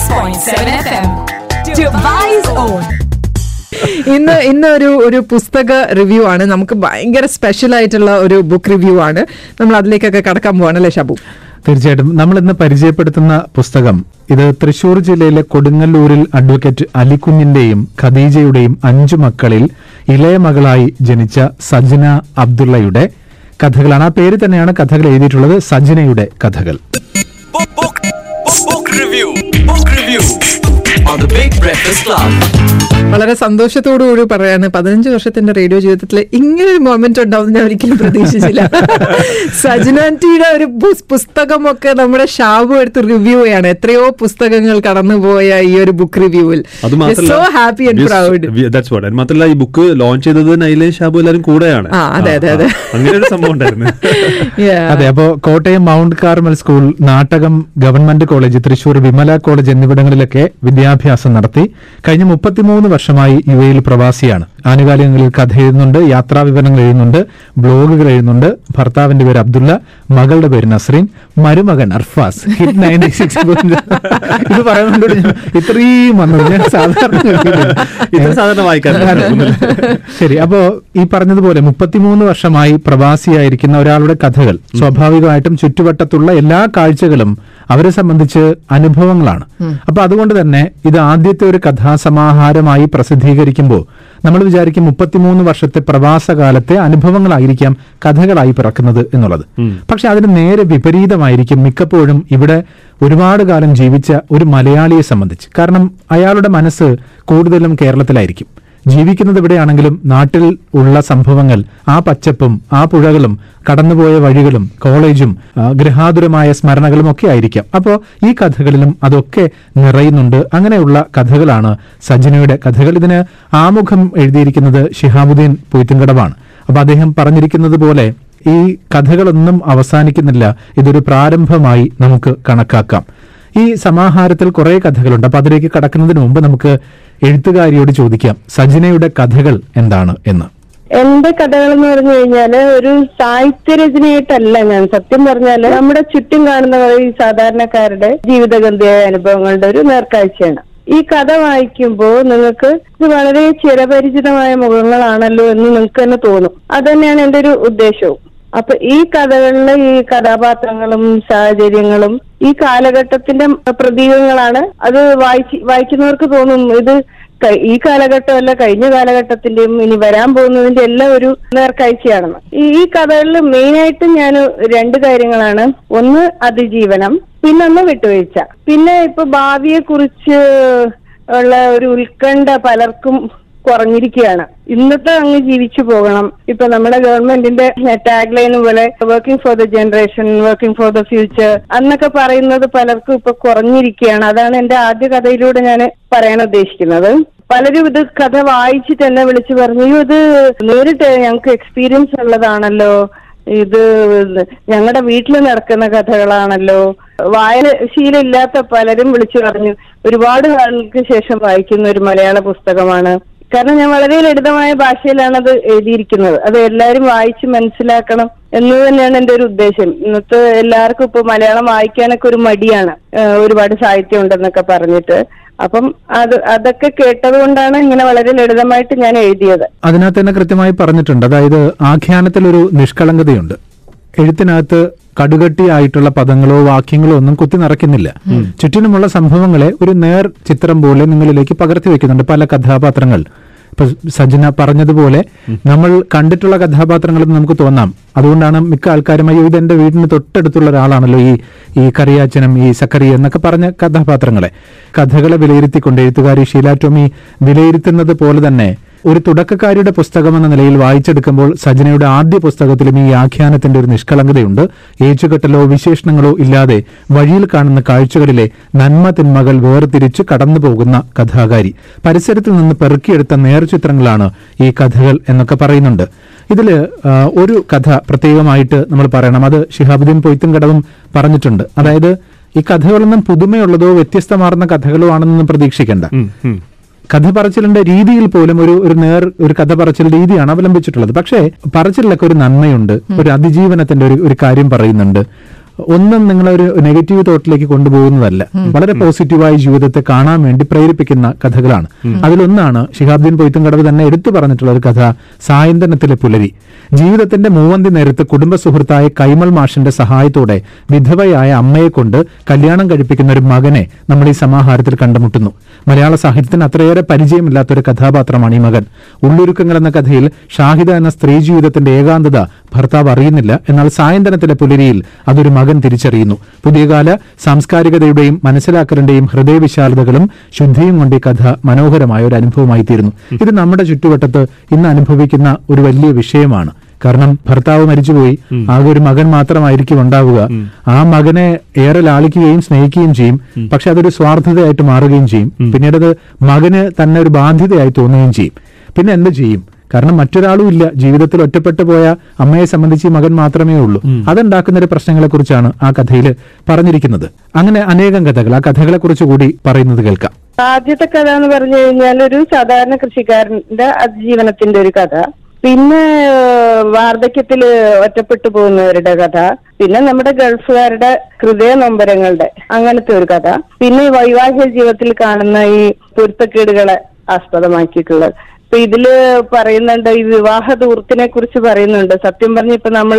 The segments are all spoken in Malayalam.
96.7 FM. Dubai's Own. ഇന്ന് ഇന്ന് ഒരു ഒരു പുസ്തക റിവ്യൂ ആണ് നമുക്ക് ഭയങ്കര സ്പെഷ്യൽ ആയിട്ടുള്ള ഒരു ബുക്ക് റിവ്യൂ ആണ് നമ്മൾ അതിലേക്കൊക്കെ കടക്കാൻ പോവാണ് അല്ലേ ഷബു തീർച്ചയായിട്ടും നമ്മൾ ഇന്ന് പരിചയപ്പെടുത്തുന്ന പുസ്തകം ഇത് തൃശൂർ ജില്ലയിലെ കൊടുങ്ങല്ലൂരിൽ അഡ്വക്കേറ്റ് അലിക്കുഞ്ഞിന്റെയും ഖദീജയുടെയും അഞ്ചു മക്കളിൽ ഇളയ മകളായി ജനിച്ച സജന അബ്ദുള്ളയുടെ കഥകളാണ് ആ പേര് തന്നെയാണ് കഥകൾ എഴുതിയിട്ടുള്ളത് സജനയുടെ കഥകൾ Book Review. Book Review. On the Big Breakfast Club. വളരെ സന്തോഷത്തോടു കൂടി പറയാണ് പതിനഞ്ച് വർഷത്തിന്റെ റേഡിയോ ജീവിതത്തിൽ ഇങ്ങനെ ഒരു മൊമെന്റ് ഉണ്ടാവും ഞാൻ ഒരിക്കലും പ്രതീക്ഷിച്ചില്ല. സജനാന്റിയുടെ ഒരു പുസ്തകമൊക്കെ നമ്മുടെ ഷാബു എടുത്ത് റിവ്യൂ ചെയ്യാണ്. എത്രയോ പുസ്തകങ്ങൾ കടന്നുപോയ ഈ ഒരു book റിവ്യൂവിൽ so happy and proud that's what മാത്രല്ല ഈ ബുക്ക് ലോഞ്ച് ചെയ്തത് നൈലേൻ ഷാബു എല്ലാവരും കൂടെയാണ്. അതെ, അതെ, അതെ. അങ്ങനെ ഒരു സംഭവം ഉണ്ടായിരുന്നു. അതെ അപ്പോ Kottayam Mount Carmel school Nattakam government college Thrissur Vimala college എന്നിവിടങ്ങളിലൊക്കെ വിദ്യാഭ്യാസം നടത്തി കഴിഞ്ഞ മുപ്പത്തിമൂന്ന് വർഷമായി യു എയിൽ പ്രവാസിയാണ്. ആനുകാലികങ്ങളിൽ കഥ എഴുതുന്നുണ്ട് യാത്രാ വിവരങ്ങൾ എഴുതുന്നുണ്ട് ബ്ലോഗുകൾ എഴുതുന്നുണ്ട്. ഭർത്താവിന്റെ പേര് അബ്ദുള്ള മകളുടെ പേര് നസ്രീൻ മരുമകൻ അർഫാസ്. ഹിറ്റ് നയന്റി സിക്സ് ഇത് പറയുന്നുണ്ട് ഇത്രയും വന്നത്. ഞാൻ സാധാരണ. ശരി അപ്പോ ഈ പറഞ്ഞതുപോലെ മുപ്പത്തിമൂന്ന് വർഷമായി പ്രവാസിയായിരിക്കുന്ന ഒരാളുടെ കഥകൾ സ്വാഭാവികമായിട്ടും ചുറ്റുവട്ടത്തുള്ള എല്ലാ കാഴ്ചകളും അവരെ സംബന്ധിച്ച് അനുഭവങ്ങളാണ്. അപ്പൊ അതുകൊണ്ട് തന്നെ ഇത് ആദ്യത്തെ ഒരു കഥാസമാഹാരമായി പ്രസിദ്ധീകരിക്കുമ്പോൾ നമ്മൾ വിചാരിക്കും മുപ്പത്തിമൂന്ന് വർഷത്തെ പ്രവാസകാലത്തെ അനുഭവങ്ങളായിരിക്കാം കഥകളായി പിറക്കുന്നത് എന്നുള്ളത്. പക്ഷെ അതിന് നേരെ വിപരീതമായിരിക്കും മിക്കപ്പോഴും ഇവിടെ ഒരുപാട് കാലം ജീവിച്ച ഒരു മലയാളിയെ സംബന്ധിച്ച്. കാരണം അയാളുടെ മനസ്സ് കൂടുതലും കേരളത്തിലായിരിക്കും. ജീവിക്കുന്നത് എവിടെയാണെങ്കിലും നാട്ടിൽ ഉള്ള സംഭവങ്ങൾ ആ പച്ചപ്പും ആ പുഴകളും കടന്നുപോയ വഴികളും കോളേജും ഗൃഹാതുരമായ സ്മരണകളും ഒക്കെ ആയിരിക്കാം. അപ്പോൾ ഈ കഥകളിലും അതൊക്കെ നിറയുന്നുണ്ട്. അങ്ങനെയുള്ള കഥകളാണ് സജിനയുടെ കഥകൾ. ഇതിന് ആമുഖം എഴുതിയിരിക്കുന്നത് ഷിഹാബുദ്ദീൻ പൊയ്ത്തുംകടവാണ്. അപ്പോൾ അദ്ദേഹം പറഞ്ഞിരിക്കുന്നത് പോലെ ഈ കഥകളൊന്നും അവസാനിക്കുന്നില്ല. ഇതൊരു പ്രാരംഭമായി നമുക്ക് കണക്കാക്കാം. ഈ സമാഹാരത്തിൽ കുറേ കഥകളുണ്ട്. അപ്പൊ അതിലേക്ക് കടക്കുന്നതിന് മുമ്പ് നമുക്ക് എഴുത്തുകാരിയോട് ചോദിക്കാം സജിനയുടെ കഥകൾ എന്താണ് എന്ന്. എന്റെ കഥകൾ എന്ന് പറഞ്ഞു കഴിഞ്ഞാൽ ഒരു സാഹിത്യ രചനയായിട്ടല്ല ഞാൻ. സത്യം പറഞ്ഞാൽ നമ്മുടെ ചുറ്റും കാണുന്ന ഈ സാധാരണക്കാരുടെ ജീവിതഗന്ധിയായ അനുഭവങ്ങളുടെ ഒരു നേർക്കാഴ്ചയാണ്. ഈ കഥ വായിക്കുമ്പോൾ നിങ്ങൾക്ക് ഇത് വളരെ ചിരപരിചിതമായ മുഖങ്ങളാണല്ലോ എന്ന് നിങ്ങൾക്ക് തന്നെ തോന്നും. അത് തന്നെയാണ് എന്റെ ഒരു ഉദ്ദേശവും. അപ്പൊ ഈ കഥകളിലെ ഈ കഥാപാത്രങ്ങളും സാഹചര്യങ്ങളും ഈ കാലഘട്ടത്തിന്റെ പ്രതീകങ്ങളാണ് അത് വായിച്ച് വായിക്കുന്നവർക്ക് തോന്നും. ഇത് ഈ കാലഘട്ടമല്ല കഴിഞ്ഞ കാലഘട്ടത്തിന്റെയും ഇനി വരാൻ പോകുന്നതിന്റെ എല്ലാം ഒരു നേർക്കാഴ്ചയാണെന്ന്. ഈ കഥകളിൽ മെയിനായിട്ട് ഞാൻ രണ്ട് കാര്യങ്ങളാണ്. ഒന്ന് അതിജീവനം പിന്നെ ഒന്ന് വിട്ടുവീഴ്ച. പിന്നെ ഇപ്പൊ ഭാവിയെ കുറിച്ച് ഉള്ള ഒരു ഉത്കണ്ഠ പലർക്കും കുറഞ്ഞിരിക്കുകയാണ്. ഇന്നത്തെ അങ്ങ് ജീവിച്ചു പോകണം. ഇപ്പൊ നമ്മുടെ ഗവൺമെന്റിന്റെ ടാഗ് ലൈൻ പോലെ working for the generation working for the future എന്നൊക്കെ പറയുന്നത് പലർക്കും ഇപ്പൊ കുറഞ്ഞിരിക്കുകയാണ്. അതാണ് എന്റെ ആദ്യ കഥയിലൂടെ ഞാൻ പറയാൻ ഉദ്ദേശിക്കുന്നത്. പലരും ഇത് കഥ വായിച്ചിട്ട് എന്നെ വിളിച്ചു പറഞ്ഞു ഇത് നേരിട്ട് ഞങ്ങൾക്ക് എക്സ്പീരിയൻസ് ഉള്ളതാണല്ലോ. ഇത് ഞങ്ങളുടെ വീട്ടിൽ നടക്കുന്ന കഥകളാണല്ലോ. വായന ശീലമില്ലാത്ത പലരും വിളിച്ചു പറഞ്ഞു ഒരുപാട് കാലങ്ങൾക്ക് ശേഷം വായിക്കുന്ന ഒരു മലയാള പുസ്തകമാണ്. കാരണം ഞാൻ വളരെ ലളിതമായ ഭാഷയിലാണ് അത് എഴുതിയിരിക്കുന്നത്. അത് എല്ലാവരും വായിച്ച് മനസ്സിലാക്കണം എന്ന് തന്നെയാണ് എന്റെ ഒരു ഉദ്ദേശം. ഇന്നത്തെ എല്ലാവർക്കും ഇപ്പൊ മലയാളം വായിക്കാനൊക്കെ ഒരു മടിയാണ്. ഒരുപാട് സാഹിത്യം ഉണ്ടെന്നൊക്കെ പറഞ്ഞിട്ട്. അപ്പം അത് അതൊക്കെ കേട്ടത് കൊണ്ടാണ് ഇങ്ങനെ വളരെ ലളിതമായിട്ട് ഞാൻ എഴുതിയത്. അതിനകത്ത് തന്നെ കൃത്യമായി പറഞ്ഞിട്ടുണ്ട്. അതായത് ആഖ്യാനത്തിൽ ഒരു നിഷ്കളങ്കതയുണ്ട്. എഴുത്തിനകത്ത് കടുകട്ടിയായിട്ടുള്ള പദങ്ങളോ വാക്യങ്ങളോ ഒന്നും കുത്തി നിറയ്ക്കുന്നില്ല. ചുറ്റിനുമുള്ള സംഭവങ്ങളെ ഒരു നേർ ചിത്രം പോലെ നിങ്ങളിലേക്ക് പകർത്തി വെക്കുന്നുണ്ട് പല കഥാപാത്രങ്ങൾ. ഇപ്പൊ സജന പറഞ്ഞതുപോലെ നമ്മൾ കണ്ടിട്ടുള്ള കഥാപാത്രങ്ങളെന്ന് നമുക്ക് തോന്നാം. അതുകൊണ്ടാണ് മിക്ക ആൾക്കാരും അയ്യോ ഇത് എന്റെ വീടിന് തൊട്ടടുത്തുള്ള ഒരാളാണല്ലോ ഈ ഈ കറിയാച്ചനും ഈ സക്കറിയ എന്നൊക്കെ പറഞ്ഞ കഥാപാത്രങ്ങളെ. കഥകളെ വിലയിരുത്തിക്കൊണ്ട് എഴുത്തുകാരി ഷീല ടോമി വിലയിരുത്തുന്നത് പോലെ തന്നെ ഒരു തുടക്കക്കാരിയുടെ പുസ്തകം എന്ന നിലയിൽ വായിച്ചെടുക്കുമ്പോൾ സജനയുടെ ആദ്യ പുസ്തകത്തിലും ഈ ആഖ്യാനത്തിന്റെ ഒരു നിഷ്കളങ്കതയുണ്ട്. ഏച്ചുകെട്ടലോ വിശേഷണങ്ങളോ ഇല്ലാതെ വഴിയിൽ കാണുന്ന കാഴ്ചകളിലെ നന്മ തിന്മകൾ വേർതിരിച്ച് കടന്നു പോകുന്ന കഥാകാരി. പരിസരത്തിൽ നിന്ന് പെറുക്കിയെടുത്ത നേർചിത്രങ്ങളാണ് ഈ കഥകൾ എന്നൊക്കെ പറയുന്നുണ്ട്. ഇതിൽ ഒരു കഥ പ്രത്യേകമായിട്ട് നമ്മൾ പറയണം. അത് ഷിഹാബുദ്ദീൻ പൊയ്ത്തുംകടവും പറഞ്ഞിട്ടുണ്ട്. അതായത് ഈ കഥകളൊന്നും പുതുമയുള്ളതോ വ്യത്യസ്തമാർന്ന കഥകളോ ആണെന്നൊന്നും പ്രതീക്ഷിക്കേണ്ട. കഥ പറച്ചിലിന്റെ രീതിയിൽ പോലും ഒരു ഒരു നേർ ഒരു കഥ പറച്ചിൽ രീതിയാണ് അവലംബിച്ചിട്ടുള്ളത്. പക്ഷേ പറച്ചിലൊക്കെ ഒരു നന്മയുണ്ട്. ഒരു അതിജീവനത്തിന്റെ ഒരു ഒരു കാര്യം പറയുന്നുണ്ട്. ഒന്നും നിങ്ങളൊരു നെഗറ്റീവ് തോട്ടിലേക്ക് കൊണ്ടുപോകുന്നതല്ല. വളരെ പോസിറ്റീവായി ജീവിതത്തെ കാണാൻ വേണ്ടി പ്രേരിപ്പിക്കുന്ന കഥകളാണ്. അതിലൊന്നാണ് ഷിഹാബ്ദീൻ പൊയ്ത്തും കടവ് തന്നെ എടുത്തു പറഞ്ഞിട്ടുള്ള ഒരു കഥ സായന്തനത്തിലെ പുലരി. ജീവിതത്തിന്റെ മൂവന്തി നേരത്ത് കുടുംബ സുഹൃത്തായ കൈമൾ മാഷിന്റെ സഹായത്തോടെ വിധവയായ അമ്മയെ കൊണ്ട് കല്യാണം കഴിപ്പിക്കുന്ന ഒരു മകനെ നമ്മൾ ഈ സമാഹാരത്തിൽ കണ്ടുമുട്ടുന്നു. മലയാള സാഹിത്യത്തിന് അത്രയേറെ പരിചയമില്ലാത്ത ഒരു കഥാപാത്രമാണ് ഈ മകൻ. ഉള്ളൊരുക്കങ്ങൾ എന്ന കഥയിൽ ഷാഹിദ എന്ന സ്ത്രീ ജീവിതത്തിന്റെ ഏകാന്തത ഭർത്താവ് അറിയുന്നില്ല. എന്നാൽ സായന്തനത്തിലെ പുലരിയിൽ അതൊരു മകൻ തിരിച്ചറിയുന്നു. പുതിയകാല സാംസ്കാരികതയുടെയും മനസ്സിലാക്കലിന്റെയും ഹൃദയവിശാലതകളും ശുദ്ധിയും കൊണ്ട് ഈ കഥ മനോഹരമായ ഒരു അനുഭവമായി തീരുന്നു. ഇത് നമ്മുടെ ചുറ്റുവട്ടത്ത് ഇന്ന് അനുഭവിക്കുന്ന ഒരു വലിയ വിഷയമാണ്. കാരണം ഭർത്താവ് മരിച്ചുപോയി. ആകെ ഒരു മകൻ മാത്രമായിരിക്കും ഉണ്ടാവുക. ആ മകനെ ഏറെ ലാളിക്കുകയും സ്നേഹിക്കുകയും ചെയ്യും. പക്ഷെ അതൊരു സ്വാർത്ഥതയായിട്ട് മാറുകയും ചെയ്യും. പിന്നീട് അത് മകന് തന്നെ ഒരു ബാധ്യതയായി തോന്നുകയും ചെയ്യും. പിന്നെ എന്ത് ചെയ്യും? കാരണം മറ്റൊരാളും ഇല്ല. ജീവിതത്തിൽ ഒറ്റപ്പെട്ടു പോയ അമ്മയെ സംബന്ധിച്ച് മകൻ മാത്രമേ ഉള്ളൂ. അതുണ്ടാക്കുന്ന ഒരു പ്രശ്നങ്ങളെ കുറിച്ചാണ് ആ കഥയിൽ പറഞ്ഞിരിക്കുന്നത്. അങ്ങനെ അനേകം കഥകൾ. ആ കഥകളെ കുറിച്ച് കൂടി പറയുന്നത് കേൾക്കാം. ആദ്യത്തെ കഥ എന്ന് പറഞ്ഞു കഴിഞ്ഞാൽ ഒരു സാധാരണ കൃഷിക്കാരന്റെ അതിജീവനത്തിന്റെ ഒരു കഥ. പിന്നെ വാർദ്ധക്യത്തിൽ വാർദ്ധക്യത്തിൽ ഒറ്റപ്പെട്ടു പോകുന്നവരുടെ കഥ. പിന്നെ നമ്മുടെ ഗൾഫുകാരുടെ ഹൃദയ നൊമ്പരങ്ങളുടെ അങ്ങനത്തെ ഒരു കഥ. പിന്നെ വൈവാഹിക ജീവിതത്തിൽ കാണുന്ന ഈ പൊരുത്തക്കേടുകളെ ആസ്പദമാക്കിയിട്ടുള്ളത്. ഇപ്പൊ ഇതിൽ പറയുന്നുണ്ട് ഈ വിവാഹ ദൂർത്തിനെ കുറിച്ച് പറയുന്നുണ്ട്. സത്യം പറഞ്ഞ ഇപ്പൊ നമ്മൾ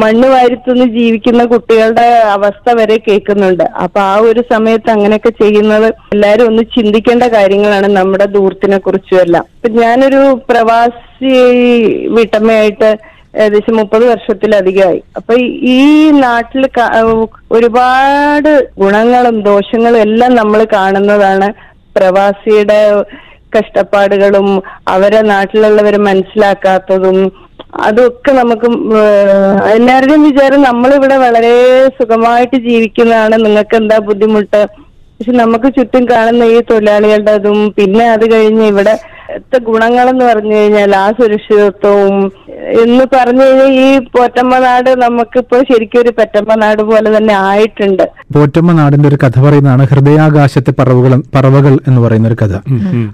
മണ്ണ് വാരിത്തുനിന്ന് ജീവിക്കുന്ന കുട്ടികളുടെ അവസ്ഥ വരെ കേൾക്കുന്നുണ്ട്. അപ്പൊ ആ ഒരു സമയത്ത് അങ്ങനെയൊക്കെ ചെയ്യുന്നത് എല്ലാരും ഒന്ന് ചിന്തിക്കേണ്ട കാര്യങ്ങളാണ് നമ്മുടെ ദൂർത്തിനെ കുറിച്ചും എല്ലാം. ഇപ്പൊ ഞാനൊരു പ്രവാസി വീട്ടമ്മയായിട്ട് ഏകദേശം മുപ്പത് വർഷത്തിലധികമായി. അപ്പൊ ഈ നാട്ടിൽ ഒരുപാട് ഗുണങ്ങളും ദോഷങ്ങളും എല്ലാം നമ്മൾ കാണുന്നതാണ് പ്രവാസിയുടെ കഷ്ടപ്പാടുകളും അവരെ നാട്ടിലുള്ളവർ മനസ്സിലാക്കാത്തതും അതൊക്കെ നമുക്ക് എല്ലാവരുടെയും വിചാരം നമ്മളിവിടെ വളരെ സുഖമായിട്ട് ജീവിക്കുന്നതാണ്. നിങ്ങൾക്ക് എന്താ ബുദ്ധിമുട്ട്? പക്ഷെ നമുക്ക് ചുറ്റും കാണുന്ന ഈ തൊഴിലാളികളുടെ അതും പിന്നെ അത് കഴിഞ്ഞ് ഇവിടെ ഗുണങ്ങളെന്ന് പറഞ്ഞു കഴിഞ്ഞാൽ ആ സുരക്ഷിതത്വവും എന്ന് പറഞ്ഞു കഴിഞ്ഞാൽ ഈ പോറ്റമ്മനാട് നമുക്കിപ്പോ ശരിക്കും ഒരു പെറ്റമ്മനാട് പോലെ തന്നെ ആയിട്ടുണ്ട്. പോറ്റമ്മ നാടിന്റെ ഒരു കഥ പറയുന്നതാണ് ഹൃദയാകാശത്തെ പറവുകൾ പറവകൾ എന്ന് പറയുന്ന ഒരു കഥ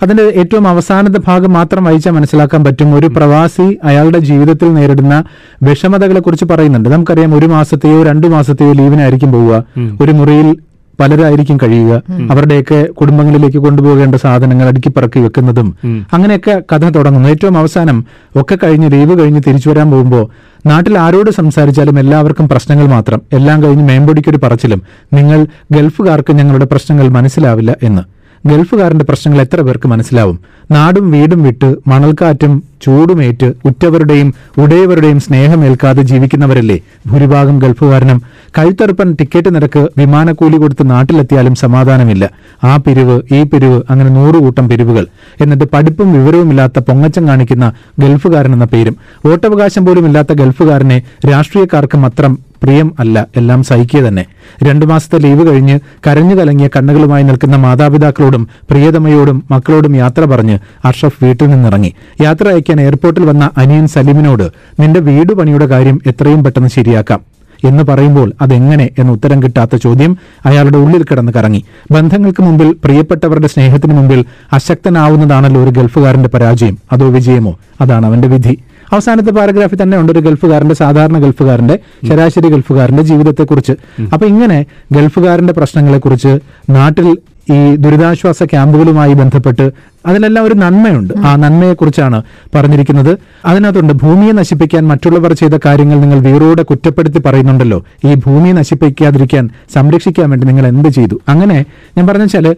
അതിന്റെ ഏറ്റവും അവസാനത്തെ ഭാഗം മാത്രം വായിച്ചാൽ മനസ്സിലാക്കാൻ പറ്റും. ഒരു പ്രവാസി അയാളുടെ ജീവിതത്തിൽ നേരിടുന്ന വിഷമതകളെ കുറിച്ച് പറയുന്നുണ്ട്. നമുക്കറിയാം ഒരു മാസത്തെയോ രണ്ടു മാസത്തെയോ ലീവിനായിരിക്കും പോവുക. ഒരു മുറിയിൽ പലരായിരിക്കും കഴിയുക. അവരുടെയൊക്കെ കുടുംബങ്ങളിലേക്ക് കൊണ്ടുപോകേണ്ട സാധനങ്ങൾ അടുക്കി പറക്കി വെക്കുന്നതും അങ്ങനെയൊക്കെ കഥ തുടങ്ങുന്നു. ഏറ്റവും അവസാനം ഒക്കെ കഴിഞ്ഞ് ലീവ് കഴിഞ്ഞ് തിരിച്ചു വരാൻ പോകുമ്പോൾ നാട്ടിൽ ആരോട് സംസാരിച്ചാലും എല്ലാവർക്കും പ്രശ്നങ്ങൾ മാത്രം. എല്ലാം കഴിഞ്ഞ് മേമ്പൊടിക്കൊരു പറച്ചിലും. നിങ്ങൾ ഗൾഫുകാർക്ക് ഞങ്ങളുടെ പ്രശ്നങ്ങൾ മനസ്സിലാവില്ല എന്ന്. ഗൾഫുകാരന്റെ പ്രശ്നങ്ങൾ എത്ര പേർക്ക് മനസ്സിലാവും? നാടും വീടും വിട്ട് മണൽക്കാറ്റും ചൂടുമേറ്റ് ഉറ്റവരുടെയും ഉടയവരുടെയും സ്നേഹമേൽക്കാതെ ജീവിക്കുന്നവരല്ലേ? ഭൂരിഭാഗം ഗൾഫുകാരനും. കഴുത്തറുപ്പൻ ടിക്കറ്റ് നിരക്ക് വിമാനക്കൂലി കൊടുത്ത് നാട്ടിലെത്തിയാലും സമാധാനമില്ല. ആ പിരിവ് ഈ പിരിവ് അങ്ങനെ നൂറുകൂട്ടം പിരിവുകൾ. എന്നിട്ട് പഠിപ്പും വിവരവുമില്ലാത്ത പൊങ്ങച്ചം കാണിക്കുന്ന ഗൾഫുകാരൻ എന്ന പേരും. വോട്ടവകാശം പോലും ഇല്ലാത്ത ഗൾഫുകാരനെ രാഷ്ട്രീയക്കാർക്ക് അത്രം പ്രിയം അല്ല എല്ലാം സഹിക്കുക തന്നെ. രണ്ടു മാസത്തെ ലീവ് കഴിഞ്ഞ് കരഞ്ഞു കലങ്ങിയ കണ്ണുകളുമായി നിൽക്കുന്ന മാതാപിതാക്കളോടും പ്രിയതമയോടും മക്കളോടും യാത്ര പറഞ്ഞ് അഷ്റഫ് വീട്ടിൽ നിന്നിറങ്ങി. യാത്ര അയക്കാൻ എയർപോർട്ടിൽ വന്ന അനിയൻ സലീമിനോട് നിന്റെ വീട് പണിയുടെ കാര്യം എത്രയും പെട്ടെന്ന് ശരിയാക്കാം എന്ന് പറയുമ്പോൾ അതെങ്ങനെ? എന്ന് ഉത്തരം കിട്ടാത്ത ചോദ്യം അയാളുടെ ഉള്ളിൽ കിടന്ന് കറങ്ങി. ബന്ധങ്ങൾക്ക് മുമ്പിൽ പ്രിയപ്പെട്ടവരുടെ സ്നേഹത്തിന് മുമ്പിൽ അശക്തനാവുന്നതാണല്ലോ ഒരു ഗൾഫുകാരന്റെ പരാജയം. അതോ വിജയമോ? അതാണ് അവന്റെ വിധി. അവസാനത്തെ പാരഗ്രാഫിൽ തന്നെ ഉണ്ട് ഒരു ഗൾഫുകാരന്റെ സാധാരണ ഗൾഫുകാരന്റെ ശരാശരി ഗൾഫുകാരന്റെ ജീവിതത്തെക്കുറിച്ച്. അപ്പൊ ഇങ്ങനെ ഗൾഫുകാരന്റെ പ്രശ്നങ്ങളെക്കുറിച്ച് നാട്ടിൽ ഈ ദുരിതാശ്വാസ ക്യാമ്പുകളുമായി ബന്ധപ്പെട്ട് അതിലെല്ലാം ഒരു നന്മയുണ്ട്. ആ നന്മയെക്കുറിച്ചാണ് പറഞ്ഞിരിക്കുന്നത്. അതിനകത്തുണ്ട് ഭൂമിയെ നശിപ്പിക്കാൻ മറ്റുള്ളവർ ചെയ്ത കാര്യങ്ങൾ നിങ്ങൾ വീറോടെ കുറ്റപ്പെടുത്തി പറയുന്നുണ്ടല്ലോ. ഈ ഭൂമിയെ നശിപ്പിക്കാതിരിക്കാൻ സംരക്ഷിക്കാൻ വേണ്ടി നിങ്ങൾ എന്ത് ചെയ്തു? അങ്ങനെ ഞാൻ പറഞ്ഞ വെച്ചാൽ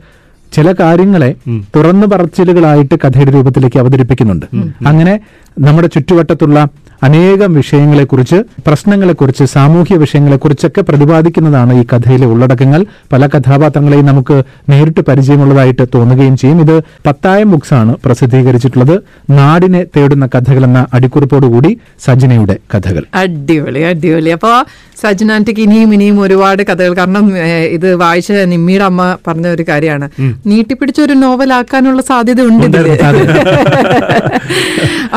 ചില കാര്യങ്ങളെ തുറന്നു പറച്ചിലുകളായിട്ട് കഥയുടെ രൂപത്തിലേക്ക് അവതരിപ്പിക്കുന്നുണ്ട്. അങ്ങനെ നമ്മുടെ ചുറ്റുവട്ടത്തുള്ള അനേകം വിഷയങ്ങളെക്കുറിച്ച് പ്രശ്നങ്ങളെക്കുറിച്ച് സാമൂഹ്യ വിഷയങ്ങളെക്കുറിച്ചൊക്കെ പ്രതിപാദിക്കുന്നതാണ് ഈ കഥയിലെ ഉള്ളടക്കങ്ങൾ. പല കഥാപാത്രങ്ങളെയും നമുക്ക് നേരിട്ട് പരിചയമുള്ളതായിട്ട് തോന്നുകയും ചെയ്യും. ഇത് പത്തായം ബുക്സ് ആണ് പ്രസിദ്ധീകരിച്ചിട്ടുള്ളത്. നാടിനെ തേടുന്ന കഥകൾ എന്ന അടിക്കുറിപ്പോടുകൂടി സജനയുടെ കഥകൾ. അടിപൊളി അടിപൊളി. അപ്പൊ ആന്റിക്ക് ഇനിയും ഇനിയും ഒരുപാട് കഥകൾ. കാരണം ഇത് വായിച്ച നിമ്മിയുടെ അമ്മ പറഞ്ഞ ഒരു കാര്യമാണ്. നീട്ടിപ്പിടിച്ച ഒരു നോവൽ ആക്കാനുള്ള സാധ്യത ഉണ്ട് ഇതിൽ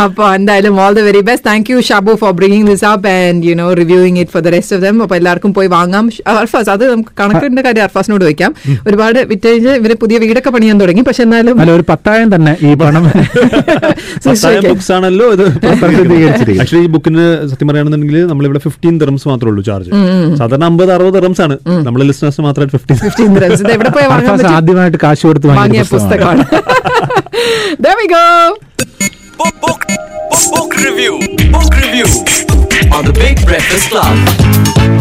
അപ്പൊ എന്തായാലും all the very best thank you Shabu for bringing this up and you know reviewing it for the rest of them അപ്പൊ എല്ലാവർക്കും പോയി വാങ്ങാം. അർഫാസ് അത് നമുക്ക് കണക്കിന്റെ കാര്യം അർഫാസിനോട് വെക്കാം. ഒരുപാട് വിറ്റേജ് ഇവർ പുതിയ വീടൊക്കെ പണിയാൻ തുടങ്ങി. പക്ഷെ എന്നാലും ഒരു പത്തായം തന്നെ ഈ പണം. ബുക്സ് ആണല്ലോ ഇത്. ആക്ച്വലി ഈ ബുക്കിന് സത്യം പറയുകയാണെന്നുണ്ടെങ്കിൽ നമ്മളിവിടെ ഫിഫ്റ്റീൻ തെർമ്സ് മാത്രമേ ഉള്ളൂ. ചാർജ് സാധാരണ അമ്പത് അറുപത് റംസ് ആണ്. നമ്മളെ ലിസ്റ്റേഴ്സ് മാത്രമായിട്ട് ഫിഫ്റ്റി പറ്റും? ആദ്യമായിട്ട് കാശ് കൊടുത്ത് വാങ്ങിയ പുസ്തകമാണ്. പുസ്തകമാണ്. There we go. Book, book, book, book review. Book review. On the Big Breakfast Club.